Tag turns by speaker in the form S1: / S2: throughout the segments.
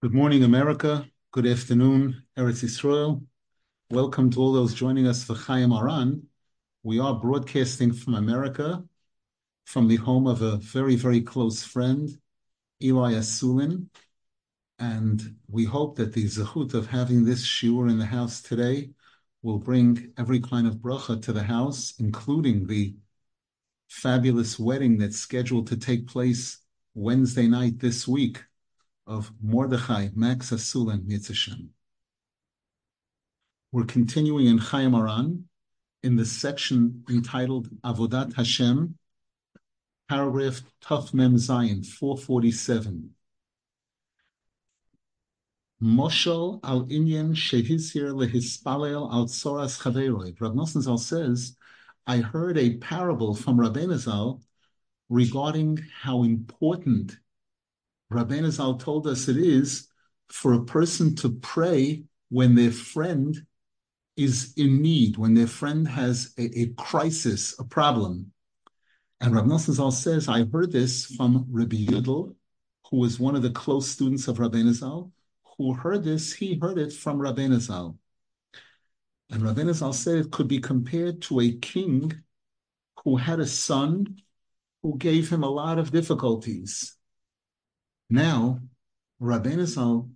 S1: Good morning, America. Good afternoon, Eretz Yisrael. Welcome to all those joining us for Chayei Moharan. We are broadcasting from America, from the home of a very, very close friend, Eli Asulin, and we hope that the zechut of having this shiur in the house today will bring every kind of bracha to the house, including the fabulous wedding that's scheduled to take place Wednesday night this week of Mordechai Max Asulin Mitzvah. We're continuing in Chayei Moharan in the section entitled Avodat Hashem, paragraph Tuf Mem Zayin, 447. Moshel al Inyan Shehizir lehispalel al Tzoras Chaveroi. Rav Zal says, I heard a parable from Rabbeinu Zal regarding how important Rabbeinu Zal told us it is for a person to pray when their friend is in need, when their friend has a, a crisis, a problem. And Rav Nosson Zal says, I heard this from Rabbi Yudel, who was one of the close students of Rabbeinu Zal, who heard this, he heard it from Rabbeinu Zal. And Rabbeinu Zal said it could be compared to a king who had a son who gave him a lot of difficulties. Now, Rabbeinu Zal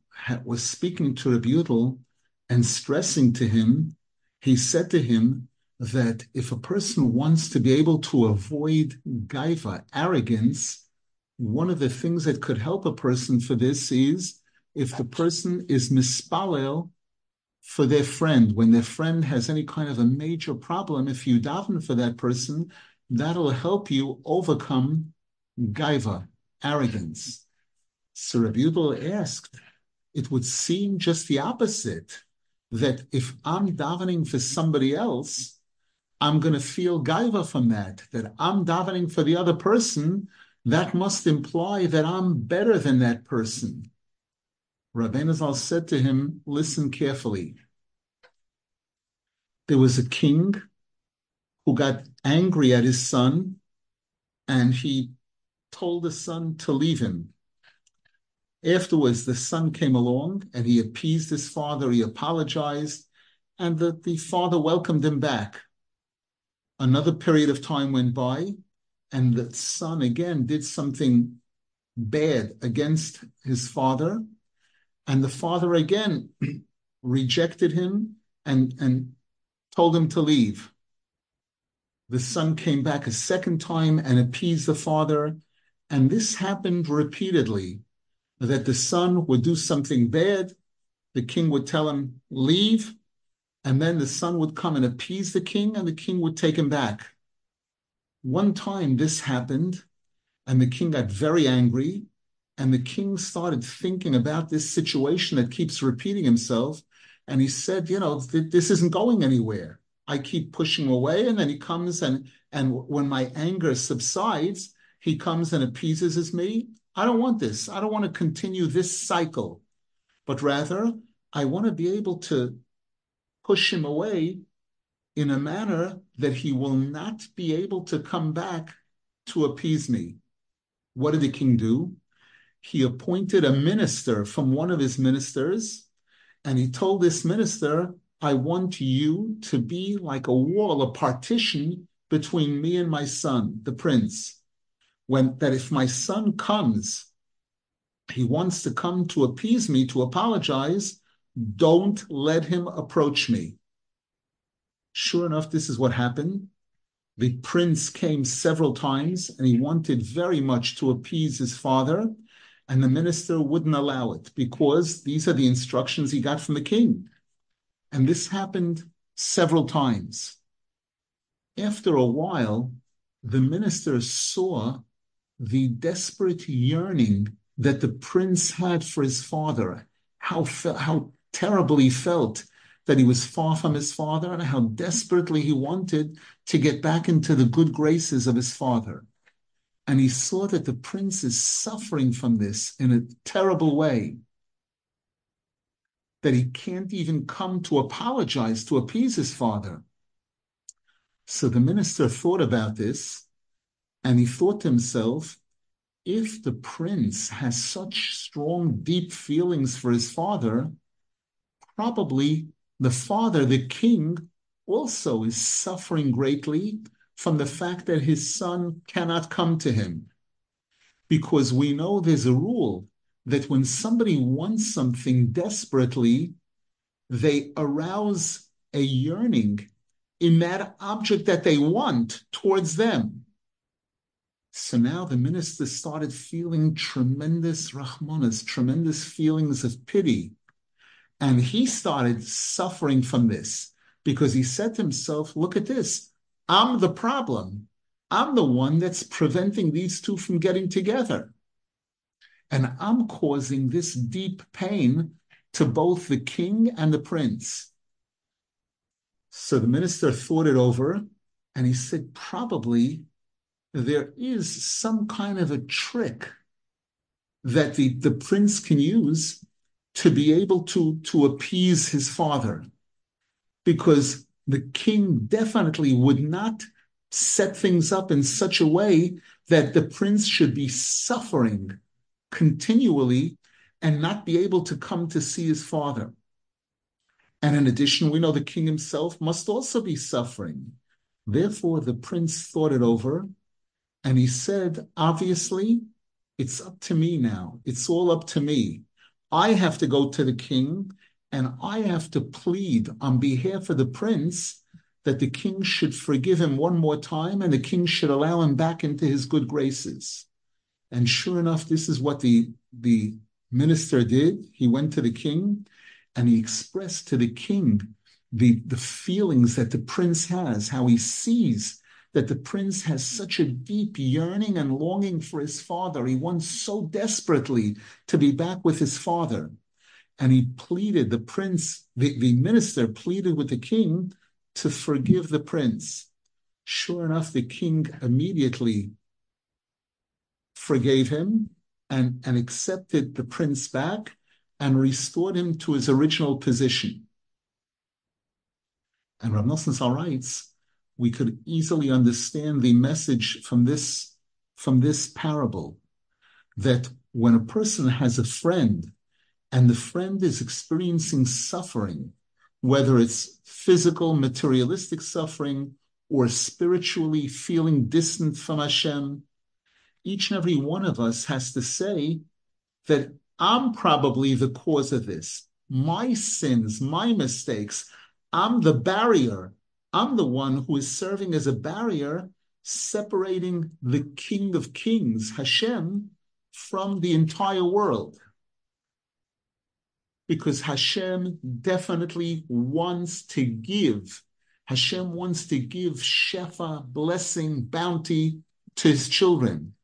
S1: was speaking to Rabbi Yudel and stressing to him, he said to him that if a person wants to be able to avoid gaiva, arrogance, one of the things that could help a person for this is if the person is mispalel for their friend, when their friend has any kind of a major problem, if you daven for that person, that'll help you overcome gaiva, arrogance. So Rabbi asked, it would seem just the opposite, that if I'm davening for somebody else, I'm going to feel gaiva from that, that I'm davening for the other person, that must imply that I'm better than that person. Rabbeinu Zal said to him, listen carefully. There was a king who got angry at his son and he told the son to leave him. Afterwards, the son came along and he appeased his father, he apologized, and the, the father welcomed him back. Another period of time went by, and the son again did something bad against his father, and the father again rejected him and, and told him to leave. The son came back a second time and appeased the father, and this happened repeatedly that the son would do something bad, the king would tell him, leave, and then the son would come and appease the king, and the king would take him back. One time this happened, and the king got very angry, and the king started thinking about this situation that keeps repeating himself, and he said, you know, this isn't going anywhere. I keep pushing away, and then he comes and and when my anger subsides, he comes and appeases me, I don't want this. I don't want to continue this cycle, but rather I want to be able to push him away in a manner that he will not be able to come back to appease me. What did the king do? He appointed a minister from one of his ministers, and he told this minister, I want you to be like a wall, a partition between me and my son, the prince when that if my son comes, he wants to come to appease me, to apologize, don't let him approach me. Sure enough, this is what happened. The prince came several times and he wanted very much to appease his father, and the minister wouldn't allow it because these are the instructions he got from the king. And this happened several times. After a while, the minister saw the desperate yearning that the prince had for his father, how, fe- how terrible he felt that he was far from his father, and how desperately he wanted to get back into the good graces of his father. And he saw that the prince is suffering from this in a terrible way, that he can't even come to apologize to appease his father. So the minister thought about this and he thought to himself, if the prince has such strong, deep feelings for his father, probably the father, the king, also is suffering greatly from the fact that his son cannot come to him. Because we know there's a rule that when somebody wants something desperately, they arouse a yearning in that object that they want towards them. So now the minister started feeling tremendous rahmanas, tremendous feelings of pity. And he started suffering from this because he said to himself, Look at this. I'm the problem. I'm the one that's preventing these two from getting together. And I'm causing this deep pain to both the king and the prince. So the minister thought it over and he said, Probably there is some kind of a trick that the, the prince can use to be able to, to appease his father. Because the king definitely would not set things up in such a way that the prince should be suffering continually and not be able to come to see his father. And in addition, we know the king himself must also be suffering. Therefore, the prince thought it over and he said, obviously, it's up to me now. It's all up to me. I have to go to the king and I have to plead on behalf of the prince that the king should forgive him one more time and the king should allow him back into his good graces. And sure enough, this is what the, the minister did. He went to the king and he expressed to the king the, the feelings that the prince has, how he sees that the prince has such a deep yearning and longing for his father. He wants so desperately to be back with his father. And he pleaded, the prince, the, the minister pleaded with the king to forgive the prince. Sure enough, the king immediately forgave him and, and accepted the prince back and restored him to his original position. And Rav Nosson writes, we could easily understand the message from this, from this parable that when a person has a friend and the friend is experiencing suffering, whether it's physical, materialistic suffering, or spiritually feeling distant from Hashem, each and every one of us has to say that I'm probably the cause of this. My sins, my mistakes, I'm the barrier I'm the one who is serving as a barrier separating the King of Kings, Hashem, from the entire world. Because Hashem definitely wants to give. Hashem wants to give Shefa, blessing, bounty to his children.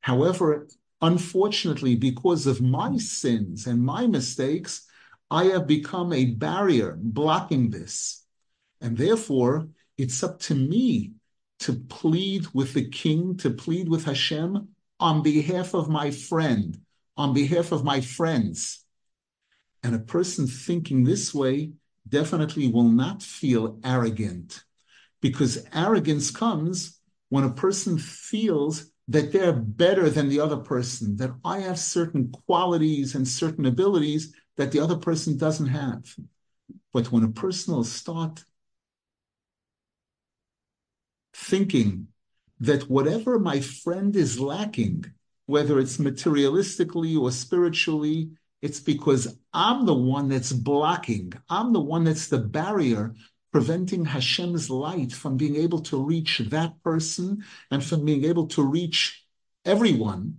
S1: However, unfortunately, because of my sins and my mistakes, I have become a barrier blocking this. And therefore, it's up to me to plead with the king, to plead with Hashem on behalf of my friend, on behalf of my friends. And a person thinking this way definitely will not feel arrogant because arrogance comes when a person feels that they're better than the other person, that I have certain qualities and certain abilities that the other person doesn't have. But when a person will start thinking that whatever my friend is lacking, whether it's materialistically or spiritually, it's because I'm the one that's blocking. I'm the one that's the barrier preventing Hashem's light from being able to reach that person and from being able to reach everyone.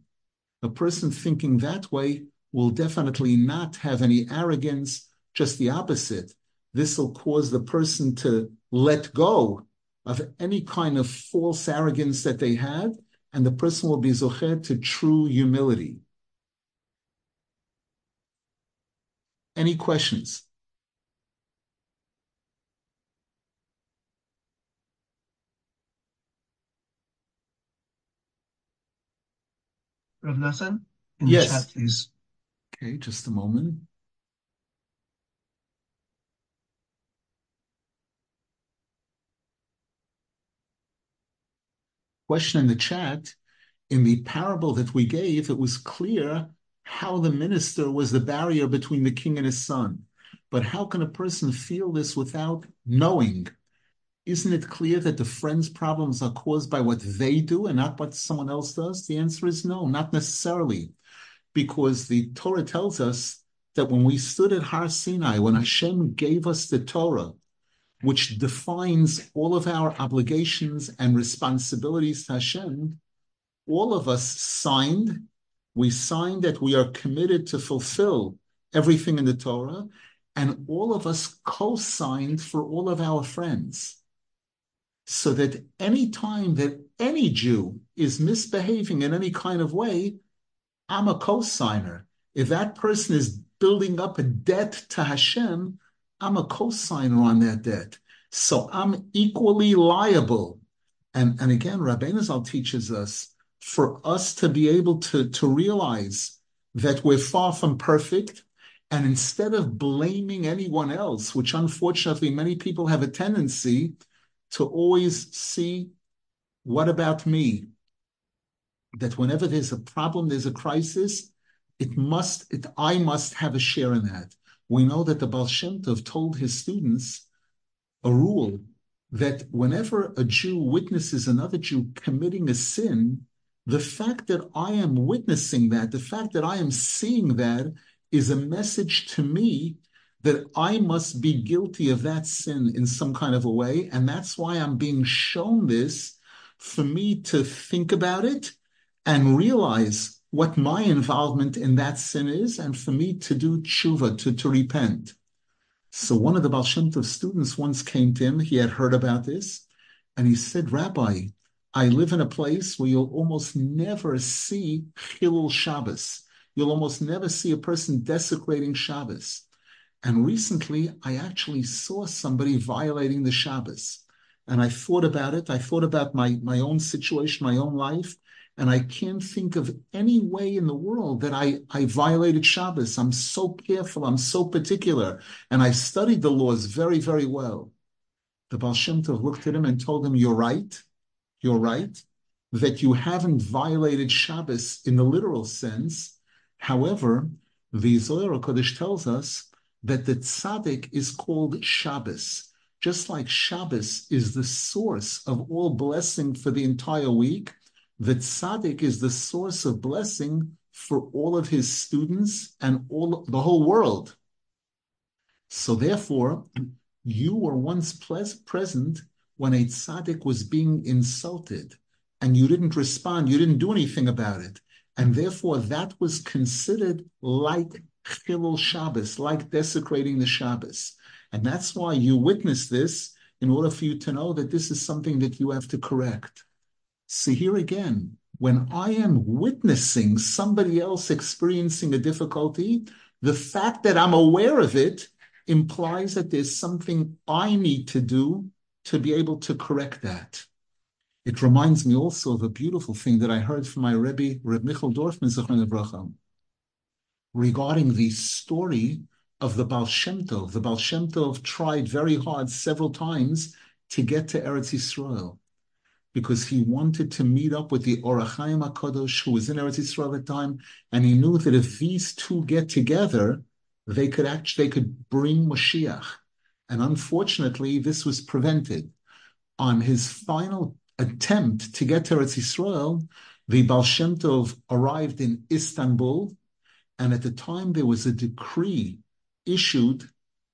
S1: A person thinking that way will definitely not have any arrogance, just the opposite. This will cause the person to let go of any kind of false arrogance that they had, and the person will be zochet to true humility. Any questions?
S2: Rav Nosson, in
S1: yes.
S2: the chat, please.
S1: Okay, just a moment. Question in the chat in the parable that we gave, it was clear how the minister was the barrier between the king and his son. But how can a person feel this without knowing? Isn't it clear that the friend's problems are caused by what they do and not what someone else does? The answer is no, not necessarily. Because the Torah tells us that when we stood at Har Sinai, when Hashem gave us the Torah, which defines all of our obligations and responsibilities to Hashem, all of us signed. We signed that we are committed to fulfill everything in the Torah, and all of us co-signed for all of our friends. So that any time that any Jew is misbehaving in any kind of way, I'm a co-signer. If that person is building up a debt to Hashem, I'm a co-signer on that debt. So I'm equally liable. And, and again, Rabbeinu Zal teaches us for us to be able to, to realize that we're far from perfect. And instead of blaming anyone else, which unfortunately many people have a tendency to always see, what about me? That whenever there's a problem, there's a crisis, it must, it, I must have a share in that. We know that the Baal Shem Tov told his students a rule that whenever a Jew witnesses another Jew committing a sin, the fact that I am witnessing that, the fact that I am seeing that, is a message to me that I must be guilty of that sin in some kind of a way. And that's why I'm being shown this for me to think about it and realize what my involvement in that sin is, and for me to do tshuva, to, to repent. So one of the Baal Shem Tov students once came to him, he had heard about this, and he said, Rabbi, I live in a place where you'll almost never see Chilul Shabbos. You'll almost never see a person desecrating Shabbos. And recently, I actually saw somebody violating the Shabbos. And I thought about it. I thought about my, my own situation, my own life. And I can't think of any way in the world that I, I violated Shabbos. I'm so careful. I'm so particular. And I studied the laws very, very well. The Baal Shem Tov looked at him and told him, you're right. You're right. That you haven't violated Shabbos in the literal sense. However, the Zohar Kodesh tells us that the tzaddik is called Shabbos. Just like Shabbos is the source of all blessing for the entire week, the tzaddik is the source of blessing for all of his students and all the whole world. So therefore, you were once present when a tzaddik was being insulted and you didn't respond, you didn't do anything about it. And therefore, that was considered like Chilul Shabbos, like desecrating the Shabbos. And that's why you witness this in order for you to know that this is something that you have to correct. See, here again, when I am witnessing somebody else experiencing a difficulty, the fact that I'm aware of it implies that there's something I need to do to be able to correct that. It reminds me also of a beautiful thing that I heard from my Rebbe, Reb Michel Dorfman, Zechron regarding the story of the Baal Shem Tov. The Baal Shem Tov tried very hard several times to get to Eretz Yisrael because he wanted to meet up with the Or HaChaim HaKadosh who was in Eretz Yisrael at the time, and he knew that if these two get together, they could actually they could bring Moshiach. And unfortunately, this was prevented. On his final attempt to get to Eretz Yisrael, the Baal Shem Tov arrived in Istanbul, and at the time there was a decree issued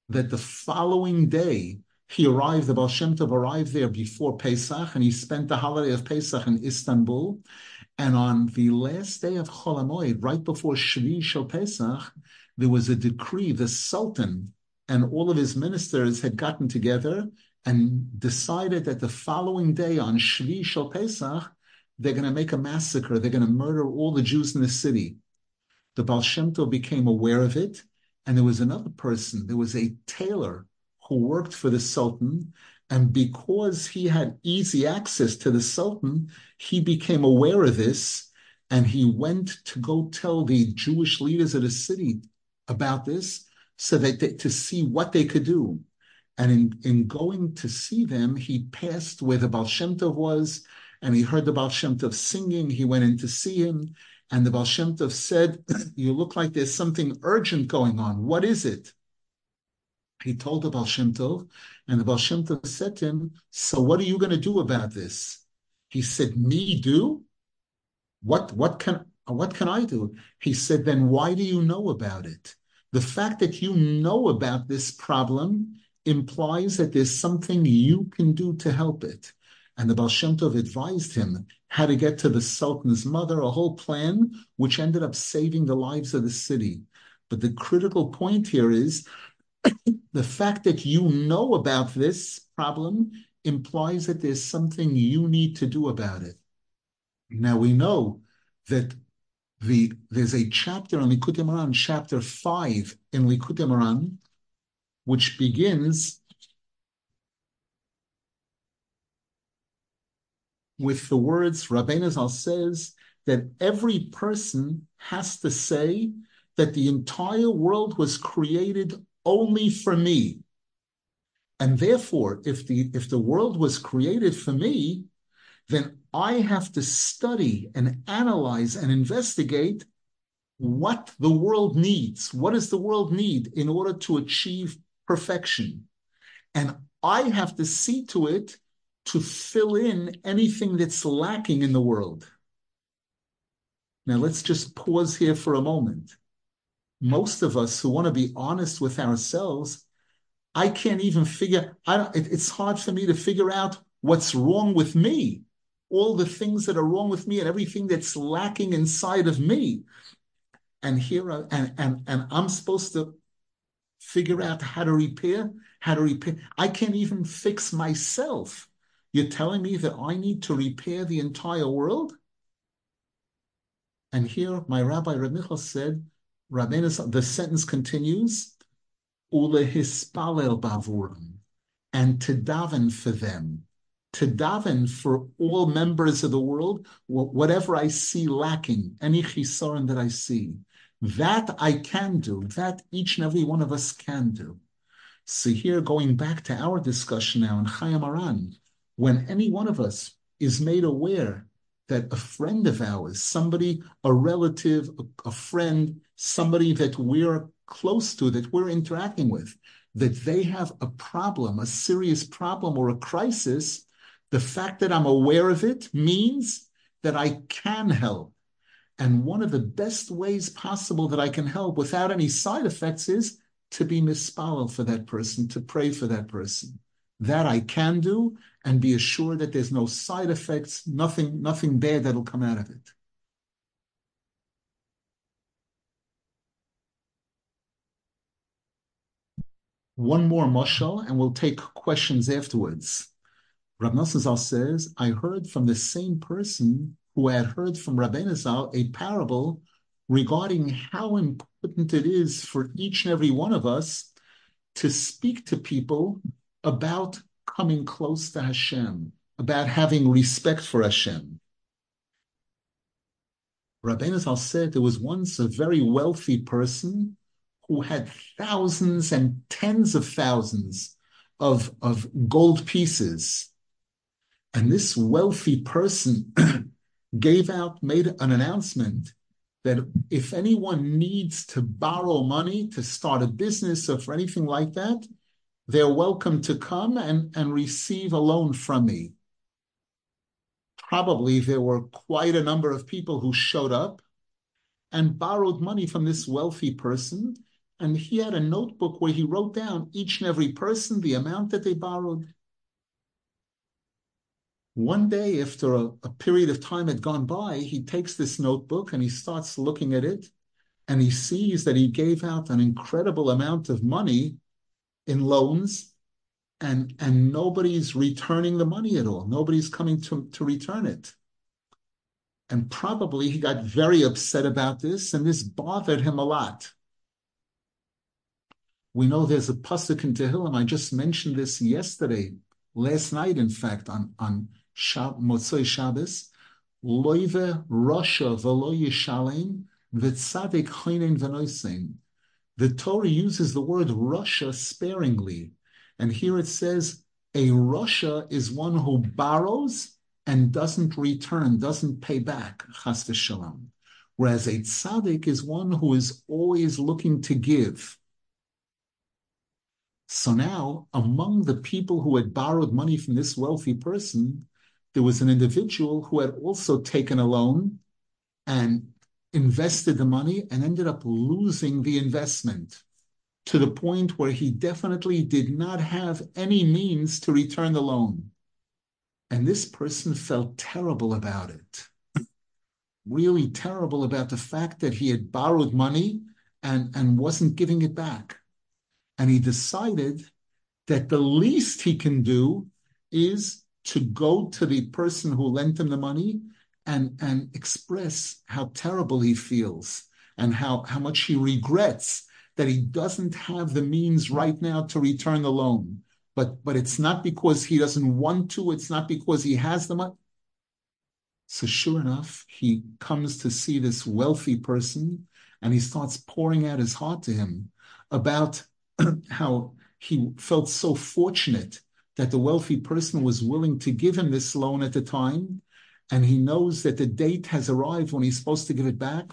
S1: that the following day he arrived, the Baal Shem Tov arrived there before Pesach, and he spent the holiday of Pesach in Istanbul. And on the last day of Chol right before Shvi Shel Pesach, there was a decree. The Sultan and all of his ministers had gotten together and decided that the following day on Shvi Shel Pesach, they're going to make a massacre. They're going to murder all the Jews in the city. The Baal Shem Tov became aware of it, and there was another person. There was a tailor who worked for the Sultan. And because he had easy access to the Sultan, he became aware of this and he went to go tell the Jewish leaders of the city about this so that they, to see what they could do. And in, in going to see them, he passed where the Baal Shem Tov was, and he heard the Baal Shem Tov singing. He went in to see him, and the Baal Shem Tov said, You look like there's something urgent going on. What is it? He told the Baal Shem Tov, and the Baal Shem Tov said to him, So what are you going to do about this? He said, Me do? What, what, can, what can I do? He said, Then why do you know about it? The fact that you know about this problem implies that there's something you can do to help it. And the Baal Shem Tov advised him how to get to the Sultan's mother, a whole plan which ended up saving the lives of the city. But the critical point here is the fact that you know about this problem implies that there's something you need to do about it. Now we know that the there's a chapter in Likutei Moharan, chapter five in Likutei Moharan, which begins with the words Rabbeinu Zal says that every person has to say that the entire world was created only for me. And therefore, if the if the world was created for me, then I have to study and analyze and investigate what the world needs. What does the world need in order to achieve perfection? And I have to see to it to fill in anything that's lacking in the world. Now, let's just pause here for a moment. Most of us who want to be honest with ourselves, I can't even figure. I don't, it, it's hard for me to figure out what's wrong with me, all the things that are wrong with me, and everything that's lacking inside of me. And here, I, and and and I'm supposed to figure out how to repair, how to repair. I can't even fix myself. You're telling me that I need to repair the entire world? And here, my rabbi Reb said, Rabbeinu, the sentence continues, Ule hispalel bavurim, and to daven for them, to daven for all members of the world, whatever I see lacking, any chisaron that I see, that I can do, that each and every one of us can do. So here, going back to our discussion now in Chayei Moharan, when any one of us is made aware that a friend of ours, somebody, a relative, a, a, friend, somebody that we're close to, that we're interacting with, that they have a problem, a serious problem or a crisis, the fact that I'm aware of it means that I can help. And one of the best ways possible that I can help without any side effects is to be mispalel for that person, to pray for that person. That I can do, and be assured that there's no side effects, nothing, nothing bad that'll come out of it. One more mushal, and we'll take questions afterwards. Rab Nosson says, I heard from the same person who had heard from Rabbeinu Zal a parable regarding how important it is for each and every one of us to speak to people about coming close to Hashem, about having respect for Hashem. Rabbeinu Zal said there was once a very wealthy person who had thousands and tens of thousands of, of gold pieces. And this wealthy person gave out, made an announcement that if anyone needs to borrow money to start a business or for anything like that, they're welcome to come and, and receive a loan from me. Probably there were quite a number of people who showed up and borrowed money from this wealthy person. And he had a notebook where he wrote down each and every person, the amount that they borrowed. One day, after a, a period of time had gone by, he takes this notebook and he starts looking at it and he sees that he gave out an incredible amount of money in loans and and nobody's returning the money at all. Nobody's coming to, to return it. And probably he got very upset about this, and this bothered him a lot. We know there's a pasuk in Tehillim. I just mentioned this yesterday, last night, in fact, on on Shab, Motzoi Shabbos. Loive Rasha v'lo yishalem v'tzadik choinen v'noisein the Torah uses the word rasha sparingly. And here it says, a rasha is one who borrows and doesn't return, doesn't pay back, chas v'shalom. Whereas a tzaddik is one who is always looking to give. So now, among the people who had borrowed money from this wealthy person, there was an individual who had also taken a loan and invested the money and ended up losing the investment to the point where he definitely did not have any means to return the loan. And this person felt terrible about it. Really terrible about the fact that he had borrowed money and, and wasn't giving it back. And he decided that the least he can do is to go to the person who lent him the money and, and express how terrible he feels and how, how much he regrets that he doesn't have the means right now to return the loan. But but it's not because he doesn't want to, it's not because he has the money. So sure enough, he comes to see this wealthy person and he starts pouring out his heart to him about how he felt so fortunate that the wealthy person was willing to give him this loan at the time. And he knows that the date has arrived when he's supposed to give it back.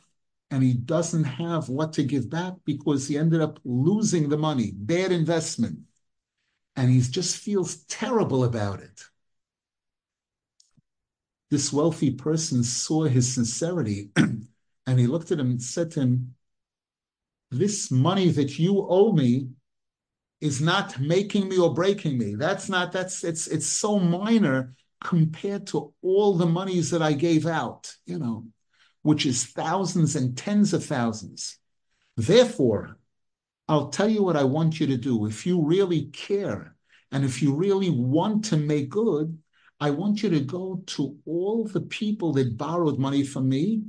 S1: And he doesn't have what to give back because he ended up losing the money, bad investment. And he just feels terrible about it. This wealthy person saw his sincerity and he looked at him and said to him, This money that you owe me is not making me or breaking me. That's not, that's, it's, it's so minor compared to all the monies that I gave out, you know, which is thousands and tens of thousands. Therefore, I'll tell you what I want you to do. If you really care and if you really want to make good, I want you to go to all the people that borrowed money from me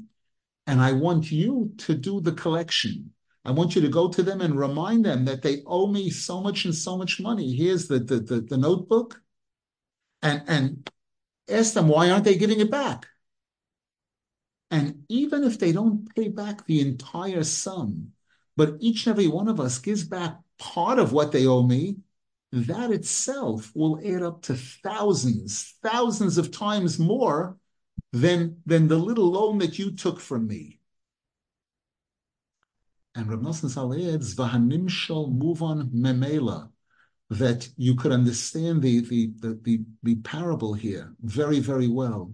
S1: and I want you to do the collection. I want you to go to them and remind them that they owe me so much and so much money. Here's the, the, the, the notebook. And, and ask them, why aren't they giving it back? And even if they don't pay back the entire sum, but each and every one of us gives back part of what they owe me, that itself will add up to thousands, thousands of times more than, than the little loan that you took from me. And Reb Nosson Zal adds, "Vahanimshal move on memela," that you could understand the, the the, the the parable here very very well.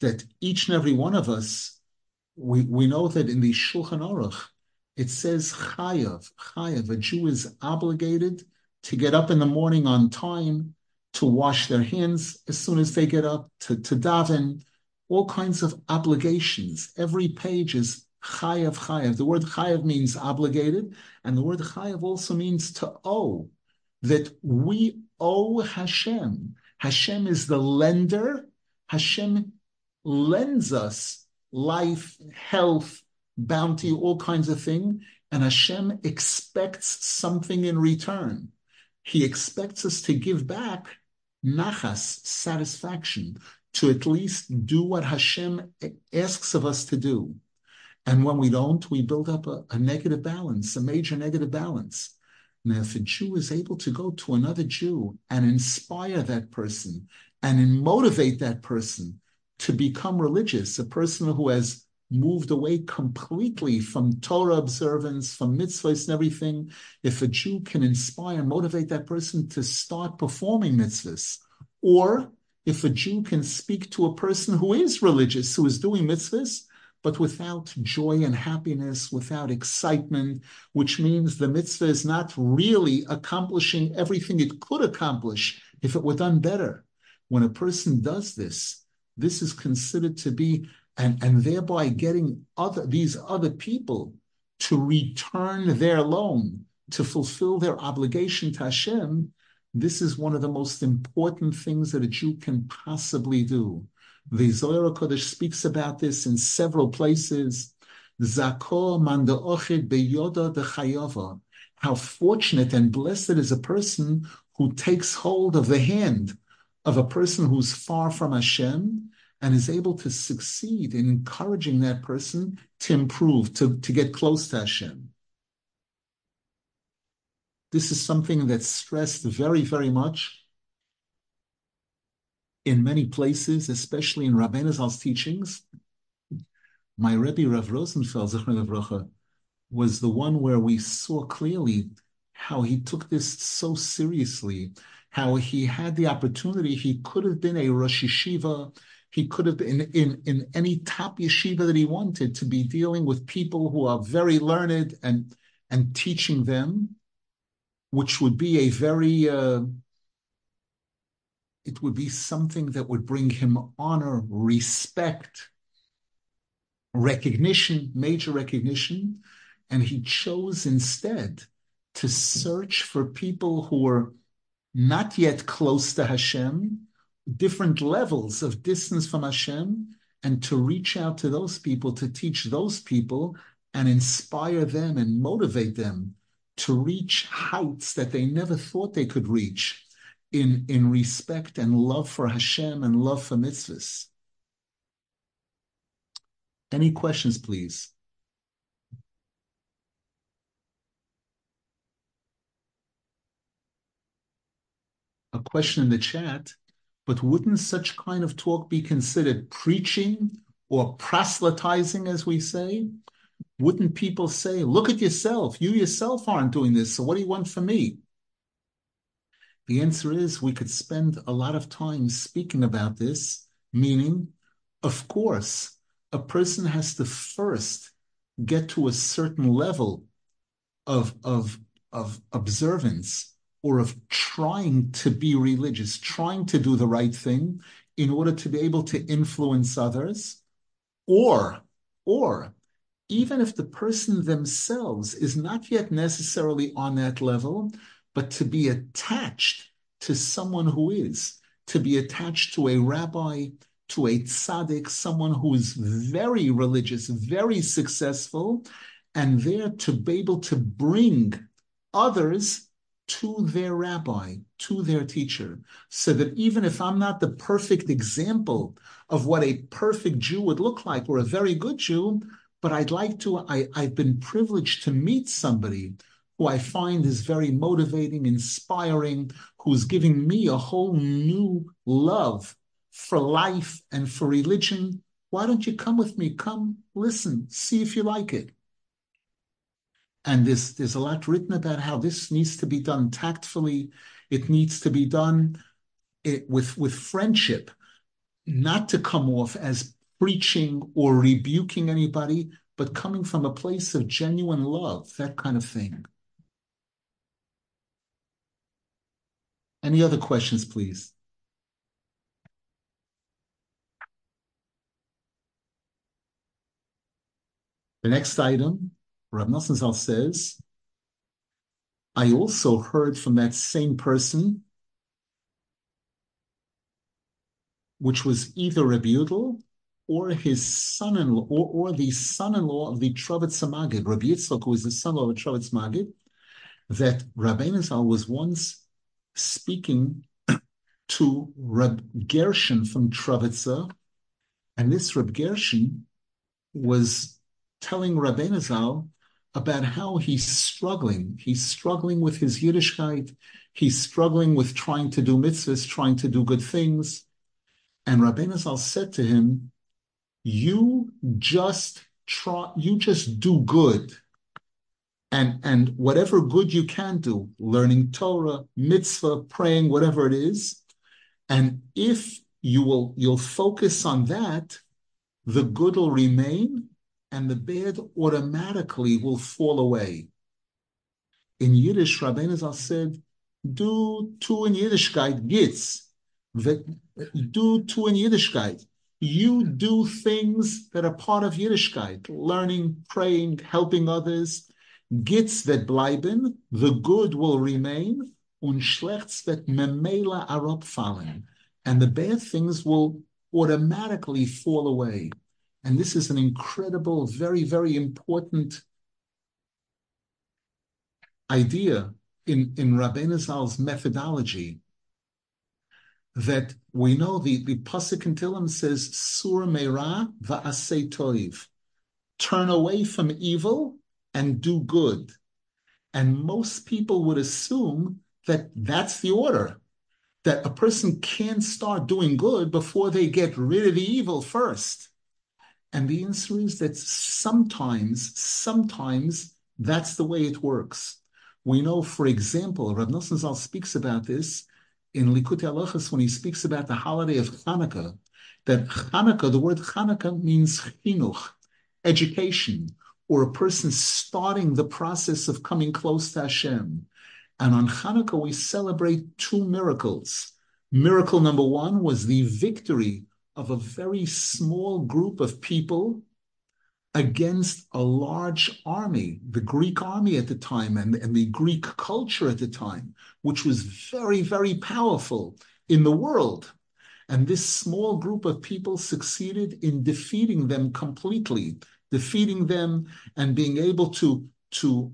S1: That each and every one of us, we we know that in the Shulchan Aruch, it says chayav chayav. A Jew is obligated to get up in the morning on time, to wash their hands as soon as they get up, to to daven, all kinds of obligations. Every page is chayav chayav. The word chayav means obligated, and the word chayav also means to owe. That we owe Hashem. Hashem is the lender. Hashem lends us life, health, bounty, all kinds of things, and Hashem expects something in return. He expects us to give back nachas, satisfaction, to at least do what Hashem asks of us to do. And when we don't, we build up a, a negative balance, a major negative balance. Now, if a Jew is able to go to another Jew and inspire that person and motivate that person to become religious, a person who has moved away completely from Torah observance, from mitzvahs and everything, if a Jew can inspire and motivate that person to start performing mitzvahs, or if a Jew can speak to a person who is religious, who is doing mitzvahs, but without joy and happiness, without excitement, which means the mitzvah is not really accomplishing everything it could accomplish if it were done better. When a person does this, this is considered to be, and, and thereby getting other these other people to return their loan, to fulfill their obligation to Hashem, this is one of the most important things that a Jew can possibly do. The Zohar Kodesh speaks about this in several places. Zako manda'ochid beyoda dechayova. How fortunate and blessed is a person who takes hold of the hand of a person who's far from Hashem and is able to succeed in encouraging that person to improve, to, to get close to Hashem. This is something that's stressed very, very much in many places, especially in Rabbeinu Zal's teachings. My Rebbe Rav Rosenfeld, Zechron was the one where we saw clearly how he took this so seriously, how he had the opportunity. He could have been a Rosh Yeshiva. He could have been in, in, in any top yeshiva that he wanted to be dealing with people who are very learned and, and teaching them, which would be a very, uh, it would be something that would bring him honor, respect, recognition, major recognition. And he chose instead to search for people who were not yet close to Hashem, different levels of distance from Hashem, and to reach out to those people, to teach those people and inspire them and motivate them to reach heights that they never thought they could reach in, in respect and love for Hashem and love for mitzvahs. Any questions, please? a question in the chat, but wouldn't such kind of talk be considered preaching or proselytizing, as we say? Wouldn't people say, look at yourself, you yourself aren't doing this, so what do you want from me? The answer is we could spend a lot of time speaking about this, meaning, of course, a person has to first get to a certain level of, of, of observance or of trying to be religious, trying to do the right thing in order to be able to influence others, or, or even if the person themselves is not yet necessarily on that level, but to be attached to someone who is, to be attached to a rabbi, to a tzaddik, someone who is very religious, very successful, and there to be able to bring others to their rabbi, to their teacher, so that even if I'm not the perfect example of what a perfect Jew would look like or a very good Jew, but I'd like to, I, I've been privileged to meet somebody who I find is very motivating, inspiring, who's giving me a whole new love for life and for religion. Why don't you come with me? Come, listen, see if you like it. And there's, there's a lot written about how this needs to be done tactfully. It needs to be done it, with, with friendship, not to come off as preaching or rebuking anybody, but coming from a place of genuine love, that kind of thing. Any other questions, please? The next item Rav Nosson Zal says, I also heard from that same person, which was either Rabbi Yudel or his son-in-law, or, or the son-in-law of the Trovetz Magid, Rabbi Yitzchak, who is the son-in-law of Trovetz Magid, that Rabbi Zal was once speaking to Reb Gershon from Trovetza, and this Reb Gershon was telling Rabbi Zal about how he's struggling. He's struggling with his Yiddishkeit. He's struggling with trying to do mitzvahs, trying to do good things. And Rabbeinu Zal said to him, "You just try. You just do good, and and whatever good you can do, learning Torah, mitzvah, praying, whatever it is, and if you will, you'll focus on that, the good will remain, and the bad automatically will fall away. In Yiddish, Zal said, do two in Yiddishkeit gits. Do two in Yiddishkeit. You do things that are part of Yiddishkeit, learning, praying, helping others. Gits that bleiben, the good will remain, und schlechts that memela arop fallen. And the bad things will automatically fall away. And this is an incredible, very, very important idea in, in Rabbeinu Zal's methodology that we know the, the Pasuk in Tillim says, Sur Meira va'asei toiv. Turn away from evil and do good. And most people would assume that that's the order that a person can't start doing good before they get rid of the evil first. And the answer is that sometimes, sometimes that's the way it works. We know, for example, Rav Nosson Zal speaks about this in Likutei Halachos when he speaks about the holiday of Hanukkah, that Hanukkah, the word Hanukkah means chinuch, education, or a person starting the process of coming close to Hashem. And on Hanukkah, we celebrate two miracles. Miracle number one was the victory of a very small group of people against a large army, the Greek army at the time and, and the Greek culture at the time, which was very, very powerful in the world. And this small group of people succeeded in defeating them completely, defeating them and being able to, to,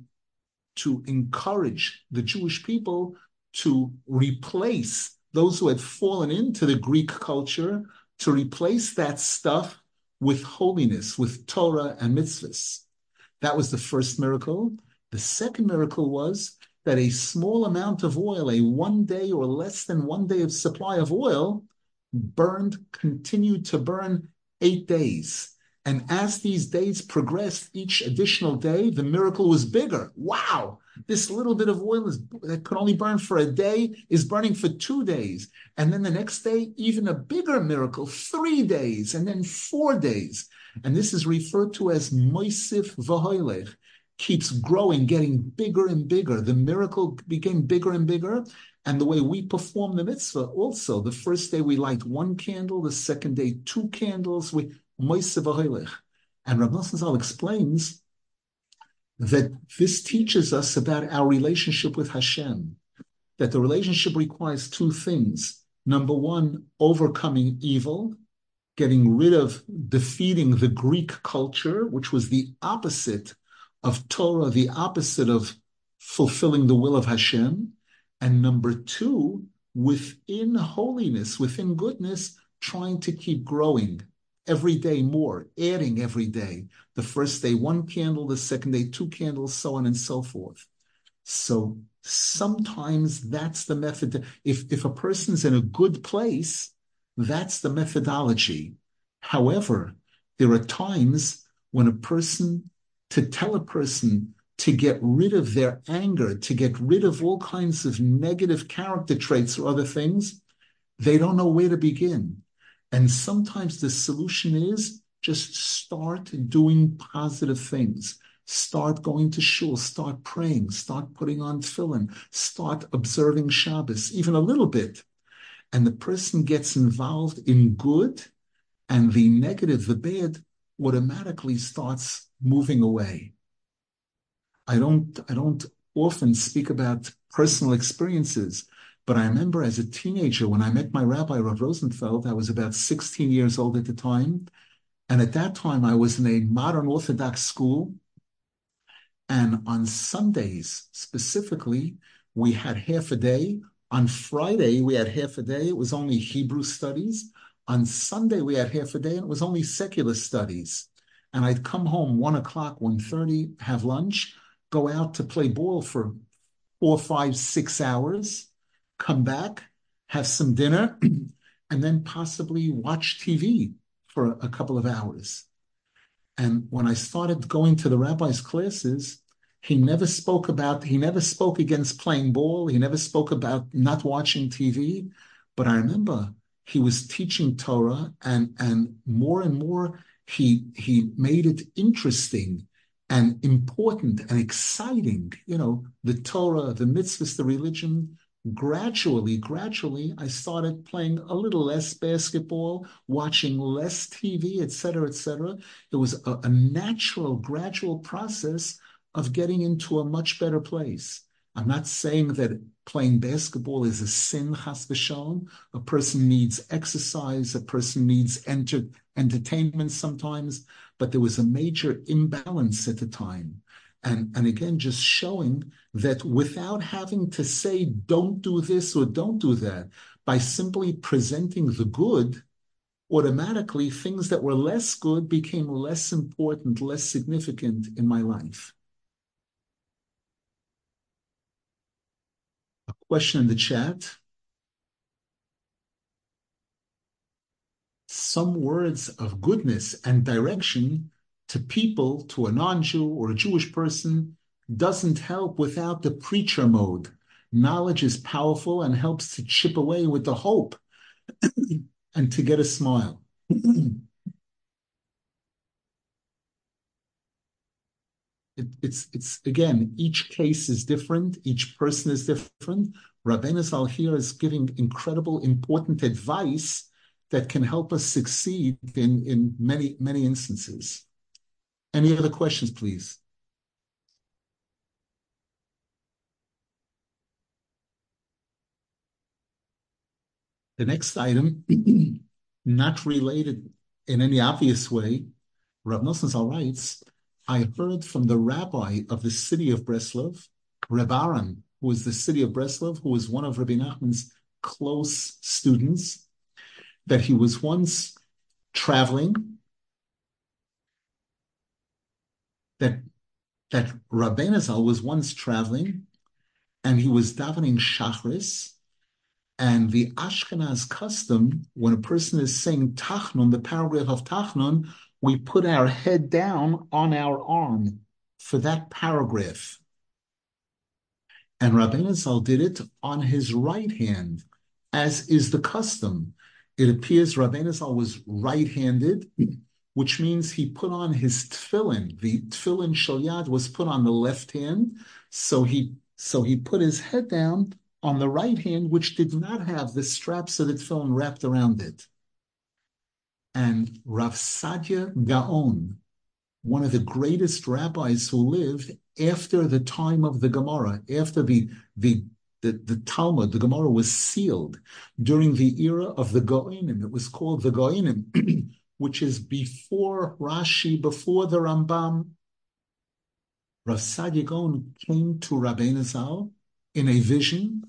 S1: to encourage the Jewish people to replace those who had fallen into the Greek culture, to replace that stuff with holiness, with Torah and mitzvahs. That was the first miracle. The second miracle was that a small amount of oil, a one day or less than one day of supply of oil, burned, continued to burn eight days. And as these days progressed, each additional day, the miracle was bigger. Wow! This little bit of oil is, that could only burn for a day is burning for two days. And then the next day, even a bigger miracle, three days, and then four days. And this is referred to as Moisif Vahoilech, keeps growing, getting bigger and bigger. The miracle became bigger and bigger. And the way we perform the mitzvah also, the first day we light one candle, the second day two candles, we and Rav Nosson Zal explains that this teaches us about our relationship with Hashem, that the relationship requires two things. Number one, overcoming evil, getting rid of, defeating the Greek culture, which was the opposite of Torah, the opposite of fulfilling the will of Hashem. And number two, within holiness, within goodness, trying to keep growing, every day more, adding every day. The first day, one candle, the second day, two candles, so on and so forth. So sometimes that's the method. If, if a person's in a good place, that's the methodology. However, there are times when a person, to tell a person to get rid of their anger, to get rid of all kinds of negative character traits or other things, they don't know where to begin. And sometimes the solution is just start doing positive things. Start going to shul, start praying, start putting on tefillin, start observing Shabbos, even a little bit. And the person gets involved in good, and the negative, the bad, automatically starts moving away. I don't, I don't often speak about personal experiences, but I remember as a teenager when I met my rabbi, Rav Rosenfeld, I was about 16 years old at the time. And at that time, I was in a modern Orthodox school. And on Sundays specifically, we had half a day. On Friday, we had half a day. It was only Hebrew studies. On Sunday, we had half a day, and it was only secular studies. And I'd come home one o'clock, 1.30, have lunch, go out to play ball for four, five, six hours come back, have some dinner, and then possibly watch TV for a couple of hours. And when I started going to the rabbi's classes, he never spoke about, he never spoke against playing ball. He never spoke about not watching TV. But I remember he was teaching Torah and, and more and more he, he made it interesting and important and exciting. You know, the Torah, the mitzvahs, the religion gradually, gradually, I started playing a little less basketball, watching less TV, etc., etc. It was a, a, natural, gradual process of getting into a much better place. I'm not saying that playing basketball is a sin, chas v'shalom. A person needs exercise, a person needs enter, entertainment sometimes, but there was a major imbalance at the time and, and again, just showing that without having to say, don't do this or don't do that, by simply presenting the good, automatically things that were less good became less important, less significant in my life. A question in the chat. Some words of goodness and direction to people, to a non-Jew or a Jewish person, doesn't help without the preacher mode. Knowledge is powerful and helps to chip away with the hope and to get a smile. it, it's it's again each case is different each person is different Rabbeinu Zal here is giving incredible important advice that can help us succeed in in many many instances any other questions please? The next item not related in any obvious way Rav Nosson Zal writes I heard from the rabbi of the city of Breslov, Reb Aaron, who was the city of Breslov, who was one of Rabbi Nachman's close students, that he was once traveling, that that Rabbeinu Zal was once traveling, and he was davening Shachris, and the Ashkenaz custom, when a person is saying Tachnun, the paragraph of Tachnun, we put our head down on our arm for that paragraph. And Rabbeinu Zal did it on his right hand, as is the custom. It appears Rabbeinu Zal was right-handed, which means he put on his tefillin. The tefillin shalyad was put on the left hand, so he so he put his head down on the right hand, which did not have the straps of the tefillin wrapped around it and Rav Sadia Gaon, one of the greatest rabbis who lived after the time of the Gemara, after the the the, the Talmud, the Gemara was sealed during the era of the Goinim. It was called the Goinim, which is before Rashi, before the Rambam. Rav Sadia Gaon came to Rabbi Zal in a vision,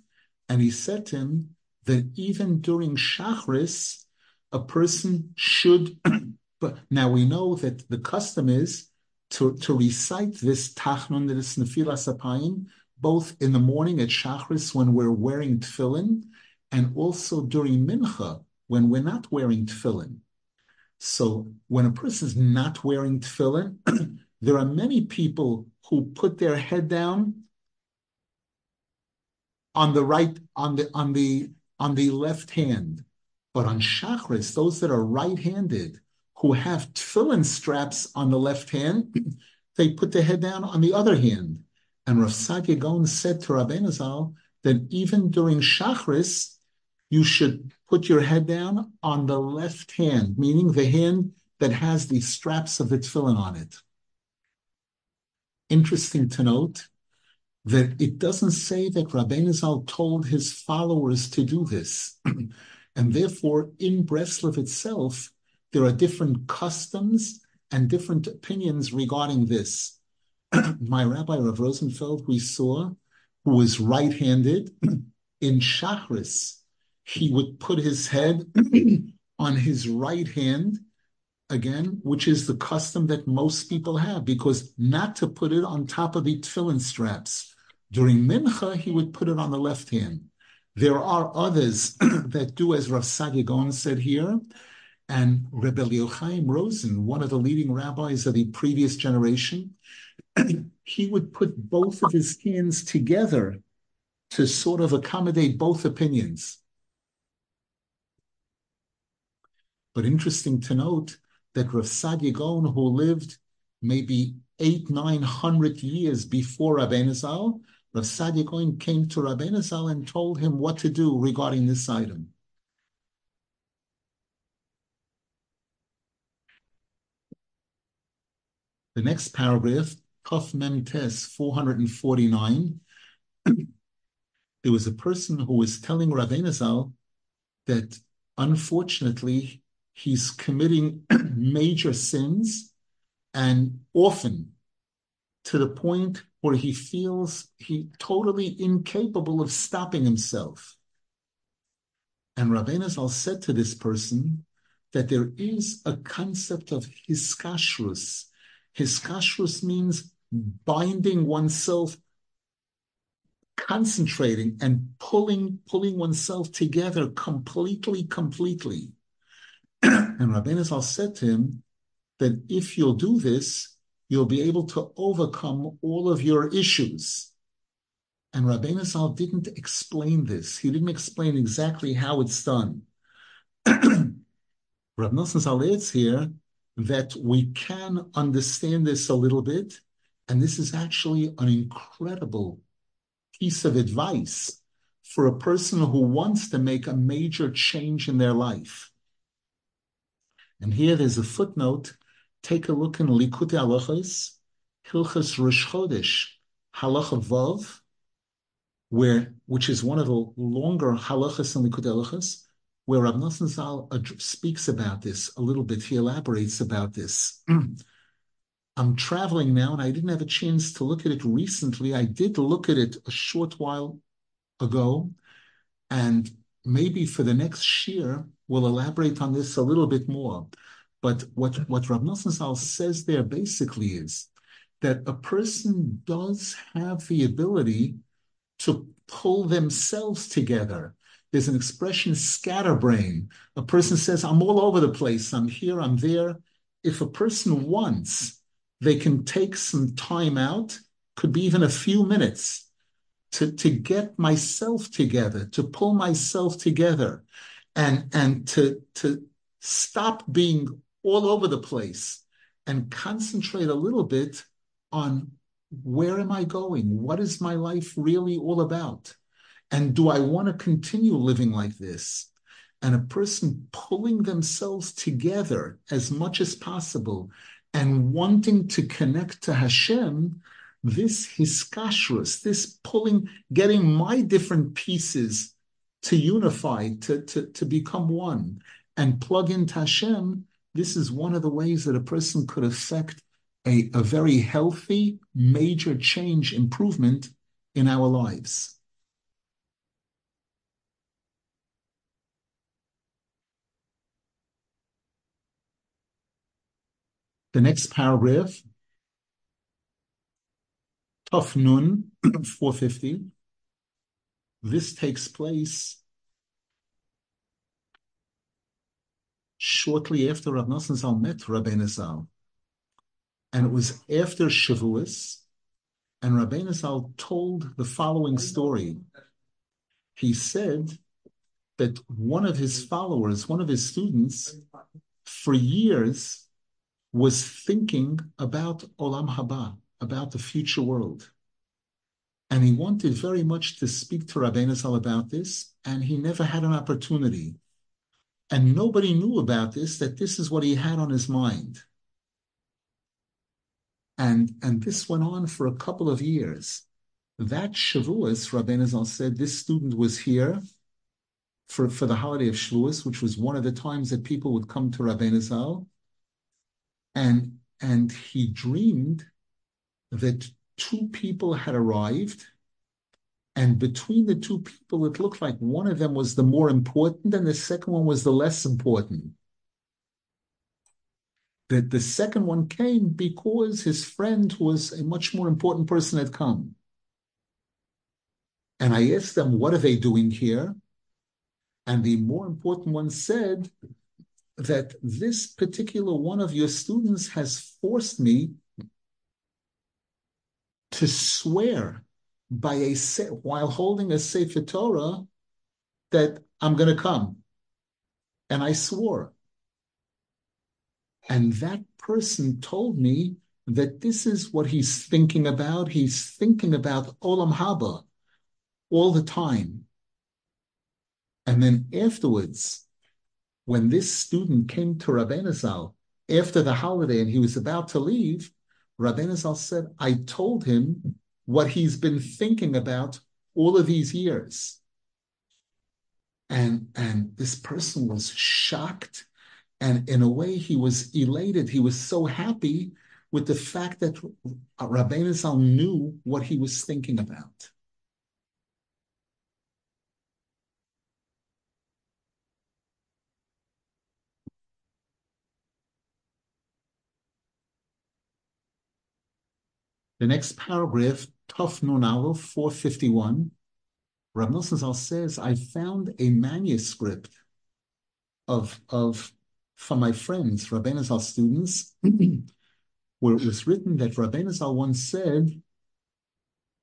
S1: and he said to him that even during Shachris, a person should, but now we know that the custom is to, to recite this Tachnun, this Nefilas Apayim, both in the morning at Shachris when we're wearing tefillin, and also during Mincha when we're not wearing tefillin. So when a person is not wearing tefillin, there are many people who put their head down on the right, on the on the on the left hand, but on Shachris, those that are right-handed, who have tefillin straps on the left hand, they put their head down on the other hand. And Rav Sadia said to Rabbeinu Zal that even during Shachris, you should put your head down on the left hand, meaning the hand that has the straps of the tefillin on it. Interesting to note that it doesn't say that Rabbeinu Zal told his followers to do this. And therefore, in Breslov itself, there are different customs and different opinions regarding this. My rabbi, Rav Rosenfeld, we saw, who was right handed, in Shachris, he would put his head on his right hand, again, which is the custom that most people have, because not to put it on top of the tefillin straps. During Mincha, he would put it on the left hand. There are others that do as Rav Sadia Gaon said here, and Rebbe Chaim Rosen, one of the leading rabbis of the previous generation, he would put both of his hands together to sort of accommodate both opinions. But interesting to note that Rav Sadia Gaon, who lived maybe eight, nine hundred years before Rabbeinu Zal, Rav Sadia Gaon came to Rabbeinu Zal and told him what to do regarding this item. The next paragraph, Kaf Mem Tes 449, there was a person who was telling Zal that unfortunately he's committing major sins and often to the point where he feels he totally incapable of stopping himself. And Rabbeinu Zal said to this person that there is a concept of hiskashrus. Hiskashrus means binding oneself, concentrating and pulling, pulling oneself together completely, completely. And Rabbeinu Zal said to him that if you'll do this, you'll be able to overcome all of your issues. And Rabbeinu Zal didn't explain this. He didn't explain exactly how it's done. Rav Nosson Zal here that we can understand this a little bit, and this is actually an incredible piece of advice for a person who wants to make a major change in their life. And here there's a footnote. Take a look in Likutei Halachos, Hilchas Rosh Chodesh, Halacha Vav, where which is one of the longer halachas in Likutei Halachos, where Rav Nosson Zal speaks about this a little bit. He elaborates about this. I'm traveling now, and I didn't have a chance to look at it recently. I did look at it a short while ago, and maybe for the next year we'll elaborate on this a little bit more. But what what Rav Nosson Zal says there basically is that a person does have the ability to pull themselves together. There's an expression, scatterbrain. A person says, I'm all over the place. I'm here, I'm there. If a person wants, they can take some time out, could be even a few minutes, to, to get myself together, to pull myself together, and, and to, to stop being all over the place and concentrate a little bit on where am I going? What is my life really all about? And do I want to continue living like this? And a person pulling themselves together as much as possible and wanting to connect to Hashem, this hiskashrus, this pulling, getting my different pieces to unify, to, to, to become one and plug into Hashem, this is one of the ways that a person could affect a, a very healthy, major change, improvement in our lives. The next paragraph, Tuf Nun, 450. This takes place shortly after Rav Nosson Zal met Rabbeinu Zal and it was after Shavuos, and Rabbeinu Zal told the following story. He said that one of his followers, one of his students, for years was thinking about Olam Haba, about the future world. And he wanted very much to speak to Rabbeinu Zal about this, and he never had an opportunity. And nobody knew about this, that this is what he had on his mind. And, and this went on for a couple of years. That Shavuos, Rabbeinu Zal said, this student was here for, for the holiday of Shavuos, which was one of the times that people would come to Rabbeinu Zal. And, and he dreamed that two people had arrived and between the two people, it looked like one of them was the more important and the second one was the less important that the second one came because his friend, was a much more important person, had come. And I asked them, What are they doing here? And the more important one said that this particular one of your students has forced me to swear by a while holding a Sefer Torah that I'm going to come. And I swore. And that person told me that this is what he's thinking about. He's thinking about Olam Haba all the time. And then afterwards, when this student came to Rabbeinu after the holiday and he was about to leave, Rabbeinu Zal said, I told him what he's been thinking about all of these years. And, and this person was shocked and in a way, he was elated. He was so happy with the fact that Rabbeinu Zal knew what he was thinking about. The next paragraph, Tuf Nun 451, Rav Nosson says, I found a manuscript of, of from my friends, Rabbeinu Zal students, where it was written that Rabbeinu Zal once said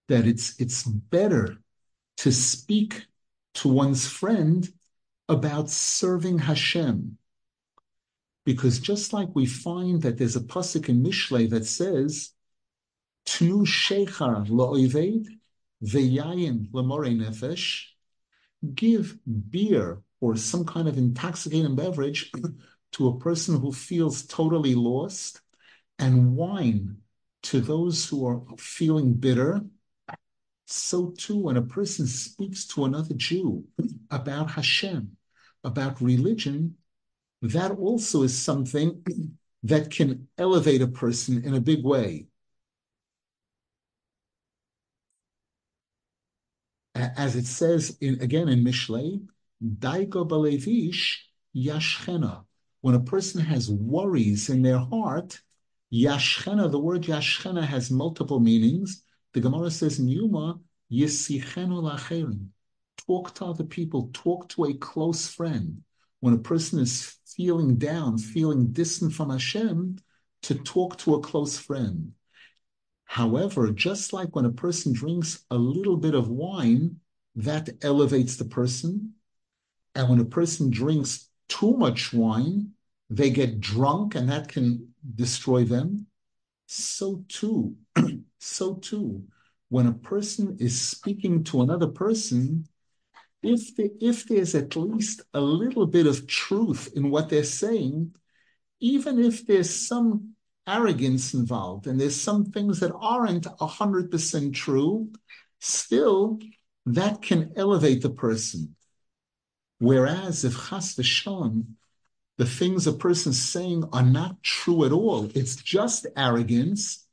S1: that it's it's better to speak to one's friend about serving Hashem. Because just like we find that there's a pasuk in Mishlei that says, Tnu shechar la'oived ve'yayin l'morei nefesh, give beer or some kind of intoxicating beverage to a person who feels totally lost, and wine to those who are feeling bitter. So too, when a person speaks to another Jew about Hashem, about religion, that also is something that can elevate a person in a big way. As it says in, again in Mishlei, Daigo Balevish Yashchena. When a person has worries in their heart, Yashchena, the word Yashchena has multiple meanings. The Gemara says in Yuma, Yisichenu lacherim. Talk to other people, talk to a close friend. When a person is feeling down, feeling distant from Hashem, to talk to a close friend. However, just like when a person drinks a little bit of wine, that elevates the person. And when a person drinks too much wine, they get drunk and that can destroy them. So too, so too, when a person is speaking to another person, if they, if there's at least a little bit of truth in what they're saying, even if there's some arrogance involved and there's some things that aren't 100% true, still that can elevate the person. Whereas if chas v'shalom, the things a person's saying are not true at all, it's just arrogance,